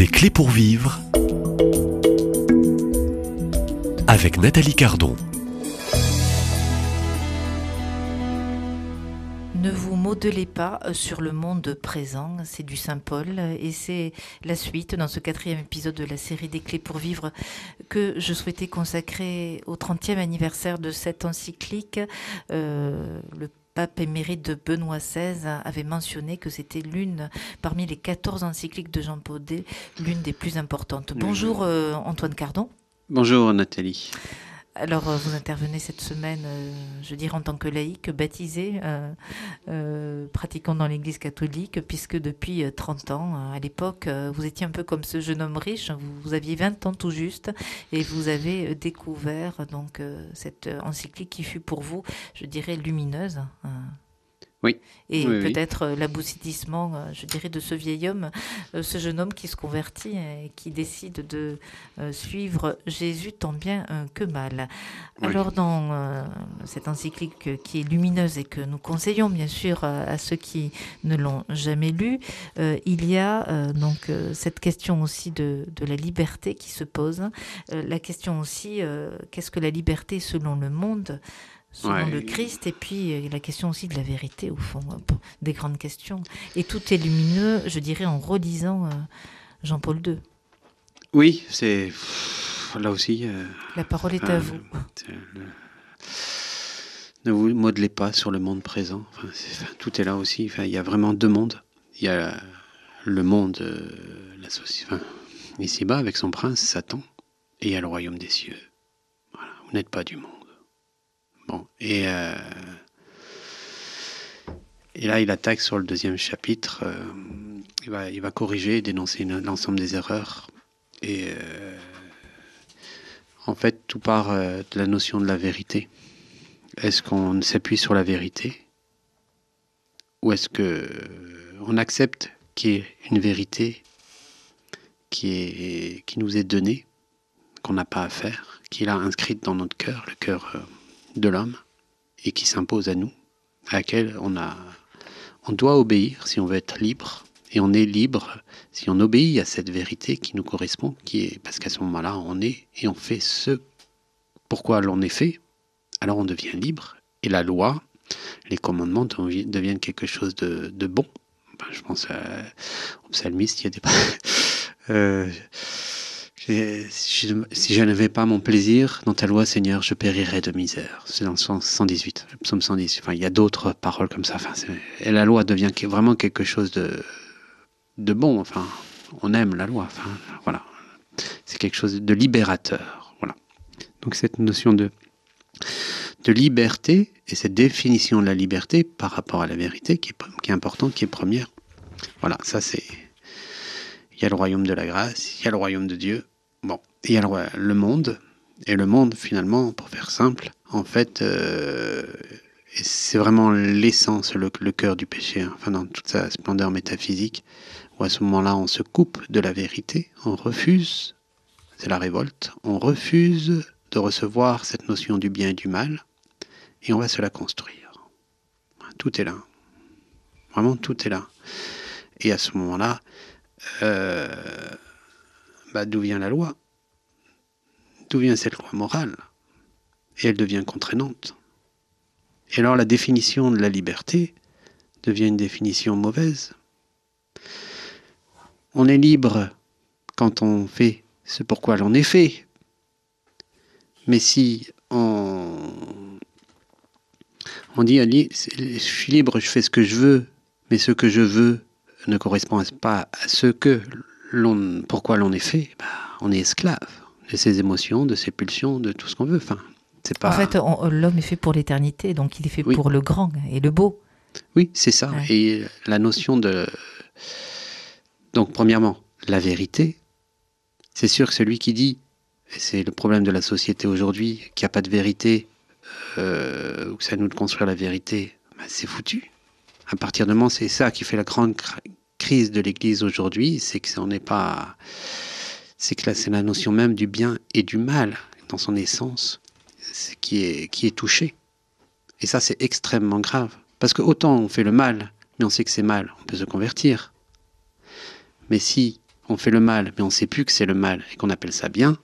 Des clés pour vivre avec Nathalie Cardon. Ne vous modelez pas euh, sur le monde présent, c'est du Saint Paul et c'est la suite dans ce quatrième épisode de la série des clés pour vivre que je souhaitais consacrer au 30e anniversaire de cette encyclique. Euh, pape émérite de Benoît XVI avait mentionné que c'était l'une parmi les 14 encycliques de Jean Paul II, l'une des plus importantes. Bonjour euh, Antoine Cardon. Bonjour Nathalie. Alors, euh, vous intervenez cette semaine, euh, je dirais, en tant que laïque, baptisé, euh, pratiquant dans l'Église catholique, puisque depuis 30 ans, à l'époque, vous étiez un peu comme ce jeune homme riche, vous, aviez 20 ans tout juste, et vous avez découvert donc cette encyclique qui fut pour vous, je dirais, lumineuse. Hein. Oui. Et peut-être euh, l'aboutissement, euh, je dirais, de ce vieil homme, euh, ce jeune homme qui se convertit et qui décide de suivre Jésus tant bien que mal. Alors, dans cette encyclique qui est lumineuse et que nous conseillons bien sûr à ceux qui ne l'ont jamais lu, il y a donc cette question aussi de, de, la liberté qui se pose. la question aussi, qu'est-ce que la liberté selon le monde? Selon le Christ, et puis euh, la question aussi de la vérité, au fond, euh, des grandes questions. Et tout est lumineux, je dirais, en relisant euh, Jean-Paul II. Oui, c'est là aussi. la parole est à vous. Ne vous modelez pas sur le monde présent. tout est là aussi. Il y a vraiment deux mondes. Il y a le monde, la ici-bas, avec son prince, Satan, et il y a le royaume des cieux. Voilà, vous n'êtes pas du monde. Et, euh, et là, il attaque sur le deuxième chapitre. Euh, il, va, corriger et dénoncer l'ensemble des erreurs. Et euh, en fait, tout part de la notion de la vérité. Est-ce qu'on s'appuie sur la vérité Ou est-ce que on accepte qu'il y ait une vérité qui, qui nous est donnée, qu'on n'a pas à faire, qui est là inscrite dans notre cœur, le cœur de l'homme et qui s'impose à nous, à laquelle on, a, on doit obéir si on veut être libre. Et on est libre si on obéit à cette vérité qui nous correspond, qui est parce qu'à ce moment-là, on est et on fait ce pourquoi l'on est fait. Alors on devient libre. Et la loi, les commandements deviennent quelque chose de, bon. je pense au psalmiste, il y a des... euh, si je, n'avais pas mon plaisir dans ta loi, Seigneur, je périrais de misère. C'est dans le 118, le psaume 110. Enfin, il y a d'autres paroles comme ça. Enfin, et la loi devient vraiment quelque chose de, de bon. Enfin, on aime la loi. Enfin, voilà. C'est quelque chose de libérateur. Voilà. Donc cette notion de, de liberté et cette définition de la liberté par rapport à la vérité qui est, qui est importante, qui est première. Voilà, ça c'est. Il y a le royaume de la grâce, il y a le royaume de Dieu, Bon, et alors le monde, et le monde finalement, pour faire simple, en fait, euh, c'est vraiment l'essence, le, cœur du péché, hein. enfin dans toute sa splendeur métaphysique, où à ce moment-là on se coupe de la vérité, on refuse, c'est la révolte, on refuse de recevoir cette notion du bien et du mal, et on va se la construire. Tout est là. Vraiment, tout est là. Et à ce moment-là, euh, bah, d'où vient la loi? D'où vient cette loi morale? Et elle devient contraignante. Et alors la définition de la liberté devient une définition mauvaise. On est libre quand on fait ce pourquoi l'on est fait. Mais si on, on dit je suis libre, je fais ce que je veux, mais ce que je veux ne correspond pas à ce que pourquoi l'on est fait? Bah, On est esclave de ses émotions, de ses pulsions, de tout ce qu'on veut. Enfin, c'est pas... En fait, l'homme est fait pour l'éternité, donc il est fait pour le grand et le beau. Oui, c'est ça. Et la notion de... Donc, premièrement, la vérité. C'est sûr que celui qui dit, et c'est le problème de la société aujourd'hui, qu'il n'y a pas de vérité, euh, ou que c'est à nous de construire la vérité, bah, c'est foutu. À partir de moment, c'est ça qui fait la grande de l'Église aujourd'hui, c'est que n'est pas, c'est que c'est la notion même du bien et du mal dans son essence, qui est qui est touchée. Et ça, c'est extrêmement grave, parce que autant on fait le mal, mais on sait que c'est mal, on peut se convertir. Mais si on fait le mal, mais on ne sait plus que c'est le mal et qu'on appelle ça bien,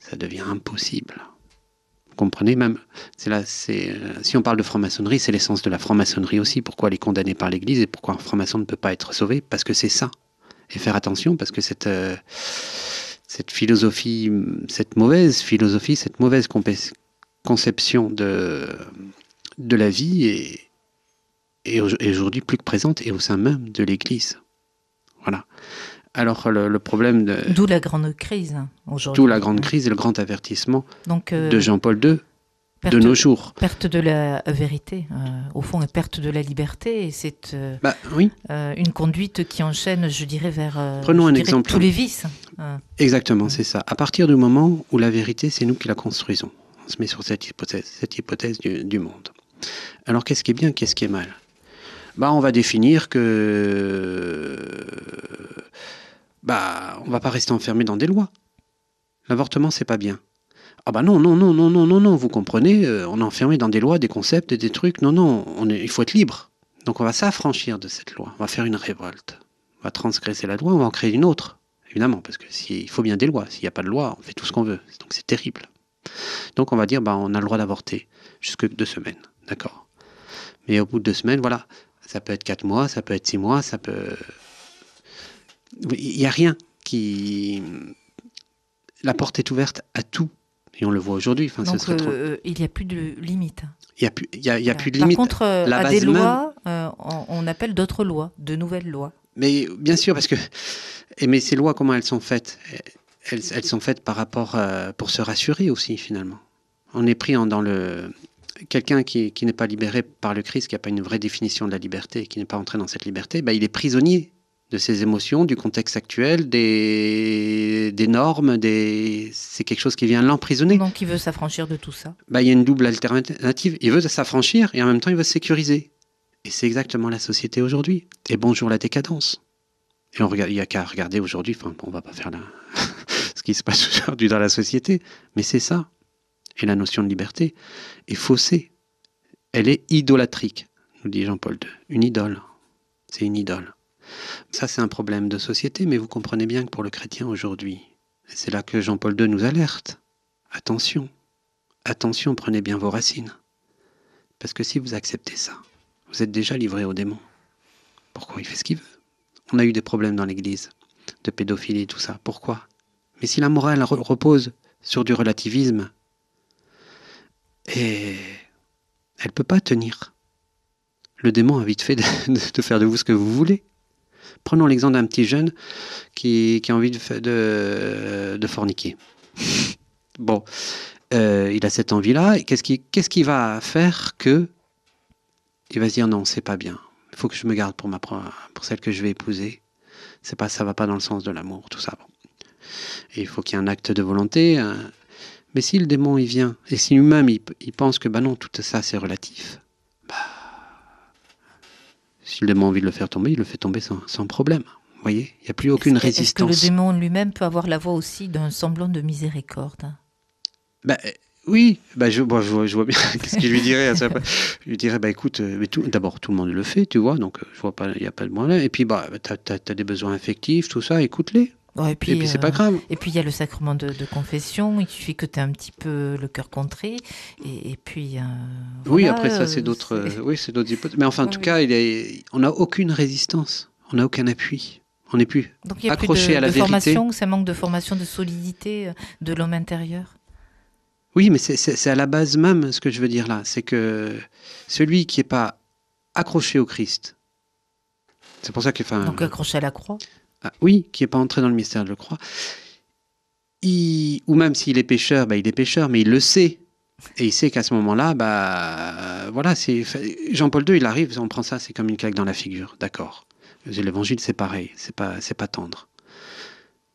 ça devient impossible. Comprenez même là, euh, Si on parle de franc-maçonnerie, c'est l'essence de la franc-maçonnerie aussi. Pourquoi elle est condamnée par l'Église et pourquoi un franc-maçon ne peut pas être sauvé? Parce que c'est ça. Et faire attention, parce que cette, euh, cette philosophie, cette mauvaise philosophie, cette mauvaise conception de, de la vie est, est aujourd'hui plus que présente et au sein même de l'Église. Voilà. Alors le, problème de... D'où la grande crise hein, aujourd'hui. D'où la grande crise et le grand avertissement Donc, euh, de Jean-Paul II de nos jours. Perte de la vérité, euh, au fond, et perte de la liberté. Et c'est euh, bah, oui. une conduite qui enchaîne, je dirais, vers Prenons un exemple. tous les vices. Exactement, c'est ça. À partir du moment où la vérité, c'est nous qui la construisons. On se met sur cette hypothèse, cette hypothèse du, du monde. Alors qu'est-ce qui est bien, qu'est-ce qui est mal? Bah, On va définir que bah, on va pas rester enfermé dans des lois. L'avortement, c'est pas bien. Ah bah non, non, non, non, non, non, non, vous comprenez, euh, on est enfermé dans des lois, des concepts, des trucs. Non, non, on est, il faut être libre. Donc on va s'affranchir de cette loi. On va faire une révolte. On va transgresser la loi, on va en créer une autre. Évidemment, parce qu'il faut bien des lois. S'il n'y a pas de loi, on fait tout ce qu'on veut. Donc c'est terrible. Donc on va dire, bah, on a le droit d'avorter jusque deux semaines. D'accord? Mais au bout de deux semaines, voilà, ça peut être quatre mois, ça peut être six mois, ça peut il n'y a rien qui. La porte est ouverte à tout. Et on le voit aujourd'hui. Enfin, Donc, euh, il n'y a plus de limite. Il n'y a, plus, y a, y a plus de limite. Par contre, euh, à des lois, euh, on, appelle d'autres lois, de nouvelles lois. Mais bien sûr, parce que. Mais ces lois, comment elles sont faites? Elles, elles, sont faites par rapport. pour se rassurer aussi, finalement. On est pris dans le. Quelqu'un qui, qui n'est pas libéré par le Christ, qui n'a pas une vraie définition de la liberté, qui n'est pas entré dans cette liberté, bah, il est prisonnier de ses émotions, du contexte actuel, des, des normes, des... c'est quelque chose qui vient l'emprisonner. Donc il veut s'affranchir de tout ça bah, Il y a une double alternative. Il veut s'affranchir et en même temps il veut se sécuriser. Et c'est exactement la société aujourd'hui. Et bonjour la décadence. Et on regarde, il n'y a qu'à regarder aujourd'hui, enfin on va pas faire ce qui se passe aujourd'hui dans la société, mais c'est ça. Et la notion de liberté est faussée. Elle est idolatrique, nous dit Jean-Paul II. Une idole. C'est une idole. Ça, c'est un problème de société, mais vous comprenez bien que pour le chrétien aujourd'hui, c'est là que Jean-Paul II nous alerte. Attention, attention, prenez bien vos racines. Parce que si vous acceptez ça, vous êtes déjà livré au démon. Pourquoi il fait ce qu'il veut? On a eu des problèmes dans l'Église, de pédophilie et tout ça. Pourquoi? Mais si la morale repose sur du relativisme, et elle ne peut pas tenir. Le démon a vite fait de faire de vous ce que vous voulez. Prenons l'exemple d'un petit jeune qui, a envie de, forniquer. bon, euh, il a cette envie-là. Qu'est-ce qui, va faire que il va se dire non, c'est pas bien. Il faut que je me garde pour ma pour celle que je vais épouser. C'est pas, ça va pas dans le sens de l'amour, tout ça. Et il faut qu'il y ait un acte de volonté. Mais si le démon il vient et si lui-même il, pense que bah non, tout ça c'est relatif, s'il a envie de le faire tomber, il le fait tomber sans, problème. Vous voyez Il n'y a plus aucune résistance. Est-ce que le démon lui-même peut avoir la voix aussi d'un semblant de miséricorde? Bah, oui, bah je, je, vois, bien qu'est-ce qu'il lui dirait. Je lui dirais, bah écoute, euh, d'abord tout le monde le fait, tu vois, donc euh, je vois pas, il n'y a pas de moyen. Et puis, bah, tu as, des besoins affectifs, tout ça, écoute-les et puis, c'est pas euh, grave. Et puis il y a le sacrement de, confession. Il suffit que tu aies un petit peu le cœur contré. Et, puis. Euh, oui, après ça, c'est d'autres. Oui, hypothèses. Mais enfin, en tout cas, il est, on n'a aucune résistance. On n'a aucun appui. On n'est plus Donc, il y a accroché plus de, à la de formation, ça manque de formation, de solidité euh, de l'homme intérieur? Oui, mais c'est à la base même ce que je veux dire là. C'est que celui qui n'est pas accroché au Christ, c'est pour ça que. Donc accroché à la croix? Ah, oui, qui n'est pas entré dans le mystère de la croix, ou même s'il est pécheur, bah, il est pécheur, mais il le sait. Et il sait qu'à ce moment-là, bah, voilà, Jean-Paul II, il arrive, on prend ça, c'est comme une claque dans la figure, d'accord. L'évangile, c'est pareil, c'est pas, c'est pas tendre.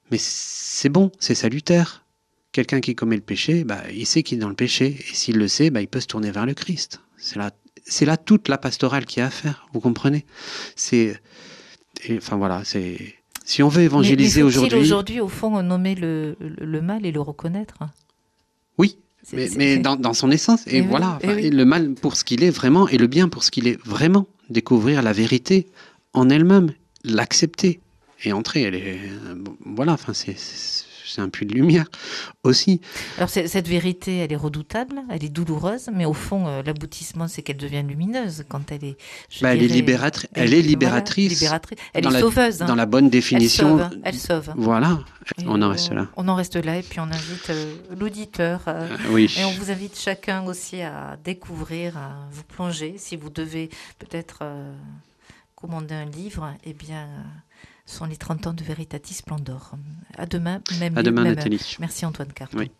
Mais c'est bon, c'est salutaire. Quelqu'un qui commet le péché, bah, il sait qu'il est dans le péché, et s'il le sait, bah, il peut se tourner vers le Christ. C'est là, c'est là toute la pastorale qu'il y a à faire, vous comprenez? C'est, enfin voilà, c'est si on veut évangéliser aujourd'hui. aujourd'hui, au fond, nommer le, le, mal et le reconnaître? Oui, mais, mais dans, dans, son essence. Et, voilà, le mal pour ce qu'il est vraiment et le bien pour ce qu'il est vraiment. Découvrir la vérité en elle-même, l'accepter est entrée. Elle est, voilà, enfin, c'est c'est un puits de lumière aussi. Alors cette vérité, elle est redoutable, elle est douloureuse, mais au fond, euh, l'aboutissement, c'est qu'elle devient lumineuse quand elle est. Bah, elle, est libératrice. Elle, est libératrice. Elle est sauveuse. Hein. Dans la bonne définition. Elle sauve. Voilà. on en reste là. On en reste là et puis on invite euh, l'auditeur. Euh, oui. Et on vous invite chacun aussi à découvrir, à vous plonger. Si vous devez peut-être commander un livre, eh bien sont les 30 ans de Veritatis Splendor. À demain, même À demain, Nathalie. Merci Antoine Carton. Oui.